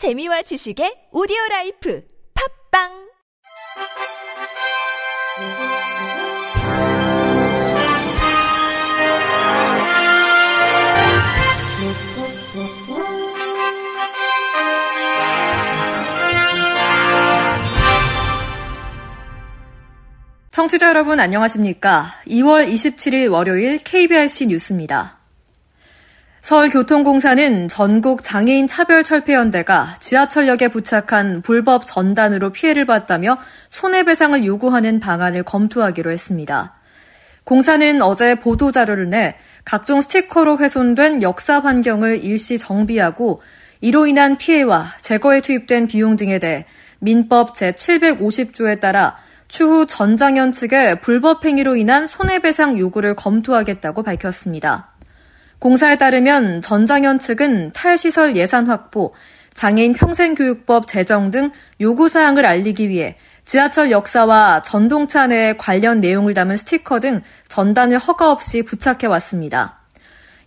재미와 지식의 오디오 라이프 팝빵 청취자 여러분 안녕하십니까? 2월 27일 월요일 KBRC 뉴스입니다. 서울교통공사는 전국 장애인 차별 철폐연대가 지하철역에 부착한 불법 전단으로 피해를 봤다며 손해배상을 요구하는 방안을 검토하기로 했습니다. 공사는 어제 보도자료를 내 각종 스티커로 훼손된 역사 환경을 일시 정비하고 이로 인한 피해와 제거에 투입된 비용 등에 대해 민법 제750조에 따라 추후 전장현 측의 불법 행위로 인한 손해배상 요구를 검토하겠다고 밝혔습니다. 공사에 따르면 전장현 측은 탈시설 예산 확보, 장애인 평생교육법 제정 등 요구사항을 알리기 위해 지하철 역사와 전동차 내 관련 내용을 담은 스티커 등 전단을 허가 없이 부착해 왔습니다.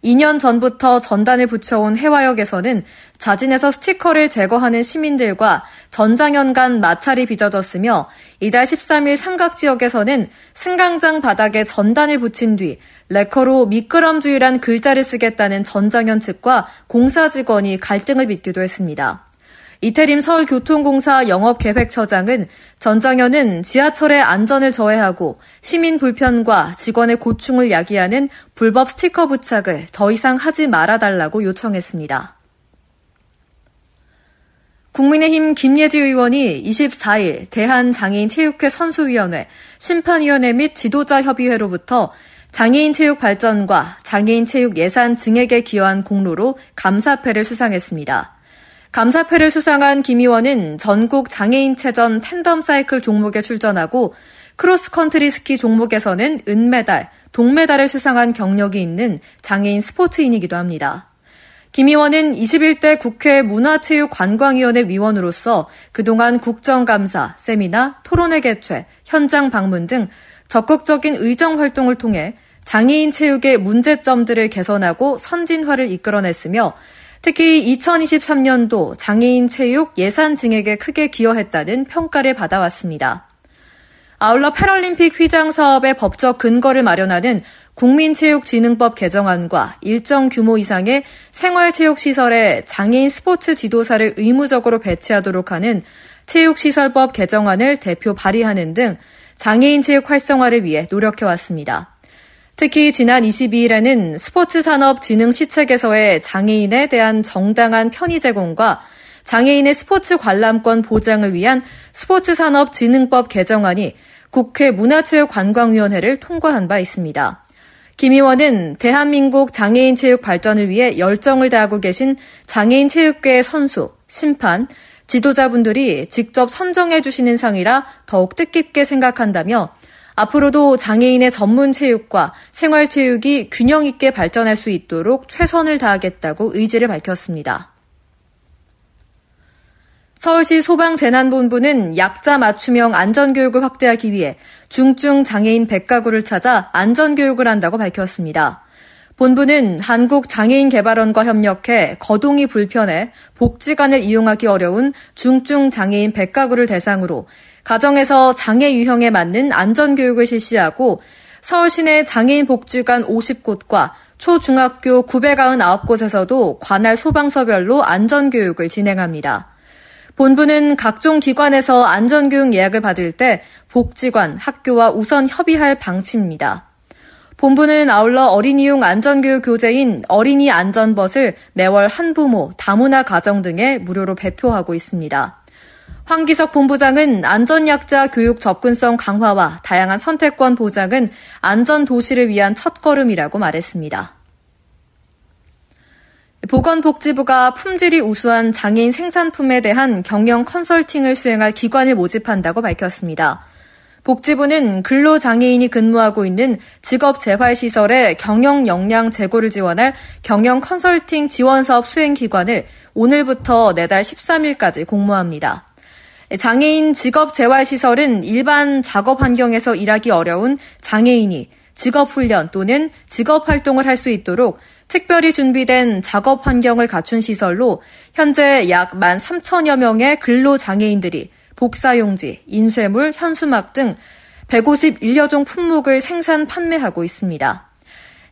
2년 전부터 전단을 붙여온 해화역에서는 자진해서 스티커를 제거하는 시민들과 전장현 간 마찰이 빚어졌으며 이달 13일 삼각 지역에서는 승강장 바닥에 전단을 붙인 뒤 레커로 미끄럼주의란 글자를 쓰겠다는 전장현 측과 공사 직원이 갈등을 빚기도 했습니다. 이태림 서울교통공사 영업계획처장은 전장현은 지하철의 안전을 저해하고 시민 불편과 직원의 고충을 야기하는 불법 스티커 부착을 더 이상 하지 말아달라고 요청했습니다. 국민의힘 김예지 의원이 24일 대한장애인체육회 선수위원회, 심판위원회 및 지도자협의회로부터 장애인 체육 발전과 장애인 체육 예산 증액에 기여한 공로로 감사패를 수상했습니다. 감사패를 수상한 김 의원은 전국 장애인체전 tandem 사이클 종목에 출전하고 크로스컨트리 스키 종목에서는 은메달, 동메달을 수상한 경력이 있는 장애인 스포츠인이기도 합니다. 김 의원은 21대 국회 문화체육관광위원회 위원으로서 그동안 국정감사, 세미나, 토론회 개최, 현장 방문 등 적극적인 의정 활동을 통해 장애인 체육의 문제점들을 개선하고 선진화를 이끌어냈으며 특히 2023년도 장애인 체육 예산 증액에 크게 기여했다는 평가를 받아왔습니다. 아울러 패럴림픽 휘장 사업의 법적 근거를 마련하는 국민체육진흥법 개정안과 일정 규모 이상의 생활체육시설에 장애인 스포츠 지도사를 의무적으로 배치하도록 하는 체육시설법 개정안을 대표 발의하는 등 장애인 체육 활성화를 위해 노력해왔습니다. 특히 지난 22일에는 스포츠산업진흥시책에서의 장애인에 대한 정당한 편의 제공과 장애인의 스포츠 관람권 보장을 위한 스포츠산업진흥법 개정안이 국회 문화체육관광위원회를 통과한 바 있습니다. 김 의원은 대한민국 장애인 체육 발전을 위해 열정을 다하고 계신 장애인 체육계의 선수, 심판, 지도자분들이 직접 선정해 주시는 상이라 더욱 뜻깊게 생각한다며 앞으로도 장애인의 전문 체육과 생활 체육이 균형 있게 발전할 수 있도록 최선을 다하겠다고 의지를 밝혔습니다. 서울시 소방재난본부는 약자 맞춤형 안전교육을 확대하기 위해 중증 장애인 100가구를 찾아 안전교육을 한다고 밝혔습니다. 본부는 한국장애인개발원과 협력해 거동이 불편해 복지관을 이용하기 어려운 중증 장애인 100가구를 대상으로 가정에서 장애 유형에 맞는 안전교육을 실시하고 서울 시내 장애인 복지관 50곳과 초중학교 999곳에서도 관할 소방서별로 안전교육을 진행합니다. 본부는 각종 기관에서 안전교육 예약을 받을 때 복지관, 학교와 우선 협의할 방침입니다. 본부는 아울러 어린이용 안전교육 교재인 어린이 안전벗을 매월 한부모, 다문화 가정 등에 무료로 배포하고 있습니다. 황기석 본부장은 안전약자 교육 접근성 강화와 다양한 선택권 보장은 안전 도시를 위한 첫걸음이라고 말했습니다. 보건복지부가 품질이 우수한 장애인 생산품에 대한 경영 컨설팅을 수행할 기관을 모집한다고 밝혔습니다. 복지부는 근로장애인이 근무하고 있는 직업재활시설의 경영 역량 제고를 지원할 경영 컨설팅 지원사업 수행기관을 오늘부터 내달 13일까지 공모합니다. 장애인 직업 재활시설은 일반 작업 환경에서 일하기 어려운 장애인이 직업훈련 또는 직업활동을 할 수 있도록 특별히 준비된 작업 환경을 갖춘 시설로 현재 약 1만 3천여 명의 근로장애인들이 복사용지, 인쇄물, 현수막 등 151여 종 품목을 생산 판매하고 있습니다.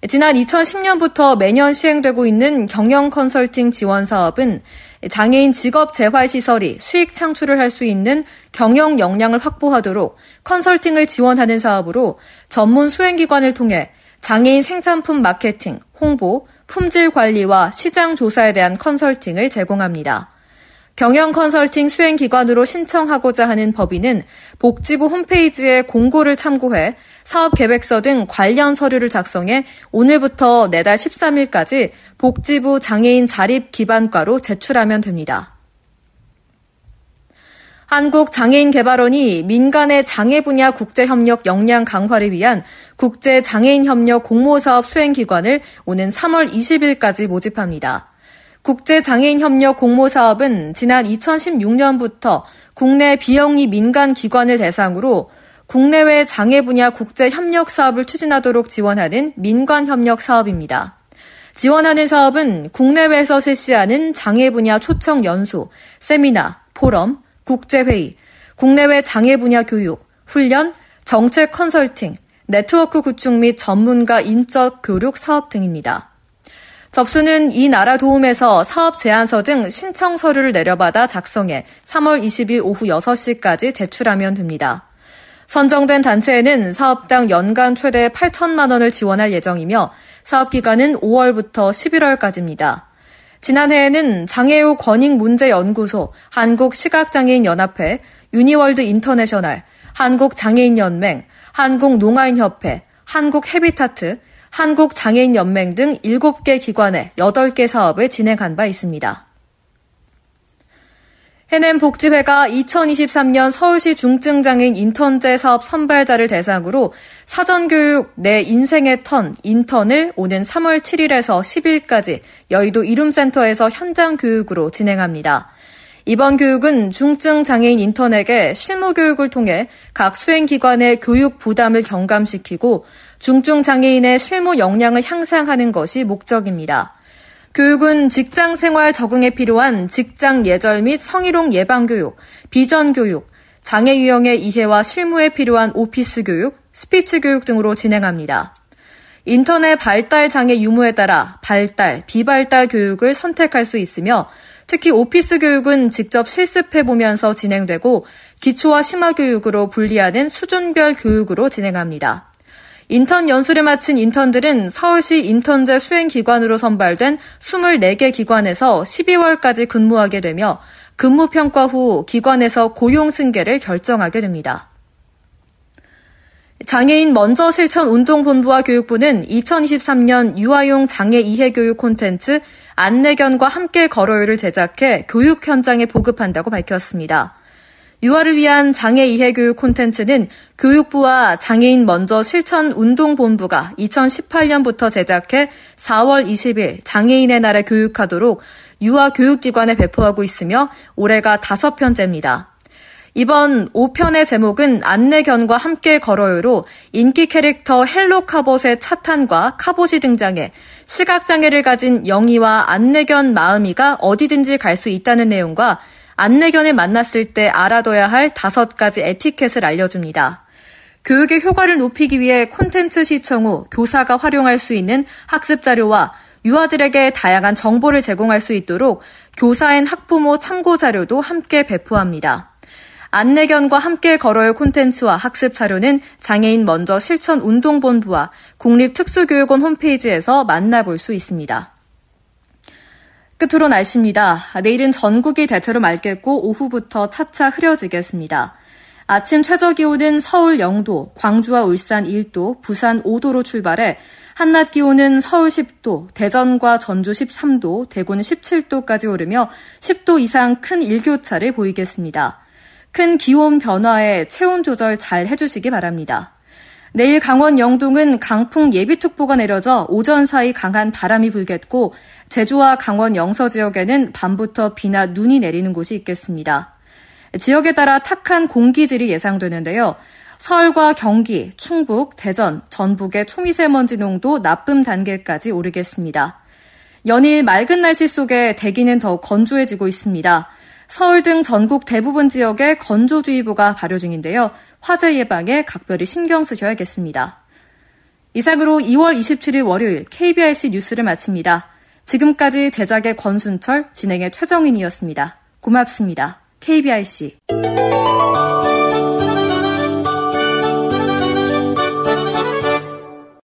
지난 2010년부터 매년 시행되고 있는 경영 컨설팅 지원 사업은 장애인 직업 재활 시설이 수익 창출을 할 수 있는 경영 역량을 확보하도록 컨설팅을 지원하는 사업으로 전문 수행기관을 통해 장애인 생산품 마케팅, 홍보, 품질 관리와 시장 조사에 대한 컨설팅을 제공합니다. 경영 컨설팅 수행 기관으로 신청하고자 하는 법인은 복지부 홈페이지에 공고를 참고해 사업 계획서 등 관련 서류를 작성해 오늘부터 내달 13일까지 복지부 장애인 자립 기반과로 제출하면 됩니다. 한국장애인개발원이 민간의 장애 분야 국제협력 역량 강화를 위한 국제장애인협력 공모사업 수행기관을 오는 3월 20일까지 모집합니다. 국제장애인협력 공모사업은 지난 2016년부터 국내 비영리 민간 기관을 대상으로 국내외 장애 분야 국제 협력 사업을 추진하도록 지원하는 민관 협력 사업입니다. 지원하는 사업은 국내외에서 실시하는 장애 분야 초청 연수, 세미나, 포럼, 국제회의, 국내외 장애 분야 교육, 훈련, 정책 컨설팅, 네트워크 구축 및 전문가 인적 교육 사업 등입니다. 접수는 이 나라 도움에서 사업 제안서 등 신청 서류를 내려받아 작성해 3월 20일 오후 6시까지 제출하면 됩니다. 선정된 단체에는 사업당 연간 최대 8천만 원을 지원할 예정이며 사업 기간은 5월부터 11월까지입니다. 지난해에는 장애우권익문제연구소, 한국시각장애인연합회, 유니월드 인터내셔널, 한국장애인연맹, 한국농아인협회, 한국해비타트, 한국장애인연맹 등 7개 기관에 8개 사업을 진행한 바 있습니다. 해냄 복지회가 2023년 서울시 중증장애인 인턴제 사업 선발자를 대상으로 사전교육 내 인생의 턴 인턴을 오는 3월 7일에서 10일까지 여의도 이룸센터에서 현장 교육으로 진행합니다. 이번 교육은 중증장애인 인턴에게 실무 교육을 통해 각 수행기관의 교육 부담을 경감시키고 중증 장애인의 실무 역량을 향상하는 것이 목적입니다. 교육은 직장 생활 적응에 필요한 직장 예절 및 성희롱 예방 교육, 비전 교육, 장애 유형의 이해와 실무에 필요한 오피스 교육, 스피치 교육 등으로 진행합니다. 인터넷 발달 장애 유무에 따라 발달, 비발달 교육을 선택할 수 있으며 특히 오피스 교육은 직접 실습해 보면서 진행되고 기초와 심화 교육으로 분리하는 수준별 교육으로 진행합니다. 인턴 연수를 마친 인턴들은 서울시 인턴제 수행기관으로 선발된 24개 기관에서 12월까지 근무하게 되며 근무 평가 후 기관에서 고용 승계를 결정하게 됩니다. 장애인 먼저 실천 운동본부와 교육부는 2023년 유아용 장애 이해 교육 콘텐츠 안내견과 함께 걸어요를 제작해 교육 현장에 보급한다고 밝혔습니다. 유아를 위한 장애 이해 교육 콘텐츠는 교육부와 장애인 먼저 실천 운동 본부가 2018년부터 제작해 4월 20일 장애인의 날에 교육하도록 유아 교육기관에 배포하고 있으며 올해가 다섯 편째입니다. 이번 5편의 제목은 안내견과 함께 걸어요로 인기 캐릭터 헬로 카봇의 차탄과 카봇이 등장해 시각장애를 가진 영희와 안내견 마음이가 어디든지 갈 수 있다는 내용과 안내견을 만났을 때 알아둬야 할 다섯 가지 에티켓을 알려줍니다. 교육의 효과를 높이기 위해 콘텐츠 시청 후 교사가 활용할 수 있는 학습 자료와 유아들에게 다양한 정보를 제공할 수 있도록 교사인 학부모 참고 자료도 함께 배포합니다. 안내견과 함께 걸어요 콘텐츠와 학습 자료는 장애인 먼저 실천 운동본부와 국립특수교육원 홈페이지에서 만나볼 수 있습니다. 끝으로 날씨입니다. 내일은 전국이 대체로 맑겠고 오후부터 차차 흐려지겠습니다. 아침 최저 기온은 서울 0도, 광주와 울산 1도, 부산 5도로 출발해 한낮 기온은 서울 10도, 대전과 전주 13도, 대구는 17도까지 오르며 10도 이상 큰 일교차를 보이겠습니다. 큰 기온 변화에 체온 조절 잘 해주시기 바랍니다. 내일 강원 영동은 강풍 예비특보가 내려져 오전 사이 강한 바람이 불겠고 제주와 강원 영서 지역에는 밤부터 비나 눈이 내리는 곳이 있겠습니다. 지역에 따라 탁한 공기질이 예상되는데요. 서울과 경기, 충북, 대전, 전북의 초미세먼지 농도 나쁨 단계까지 오르겠습니다. 연일 맑은 날씨 속에 대기는 더욱 건조해지고 있습니다. 서울 등 전국 대부분 지역에 건조주의보가 발효 중인데요. 화재 예방에 각별히 신경 쓰셔야겠습니다. 이상으로 2월 27일 월요일 KBRC 뉴스를 마칩니다. 지금까지 제작의 권순철, 진행의 최정인이었습니다. 고맙습니다. KBRC.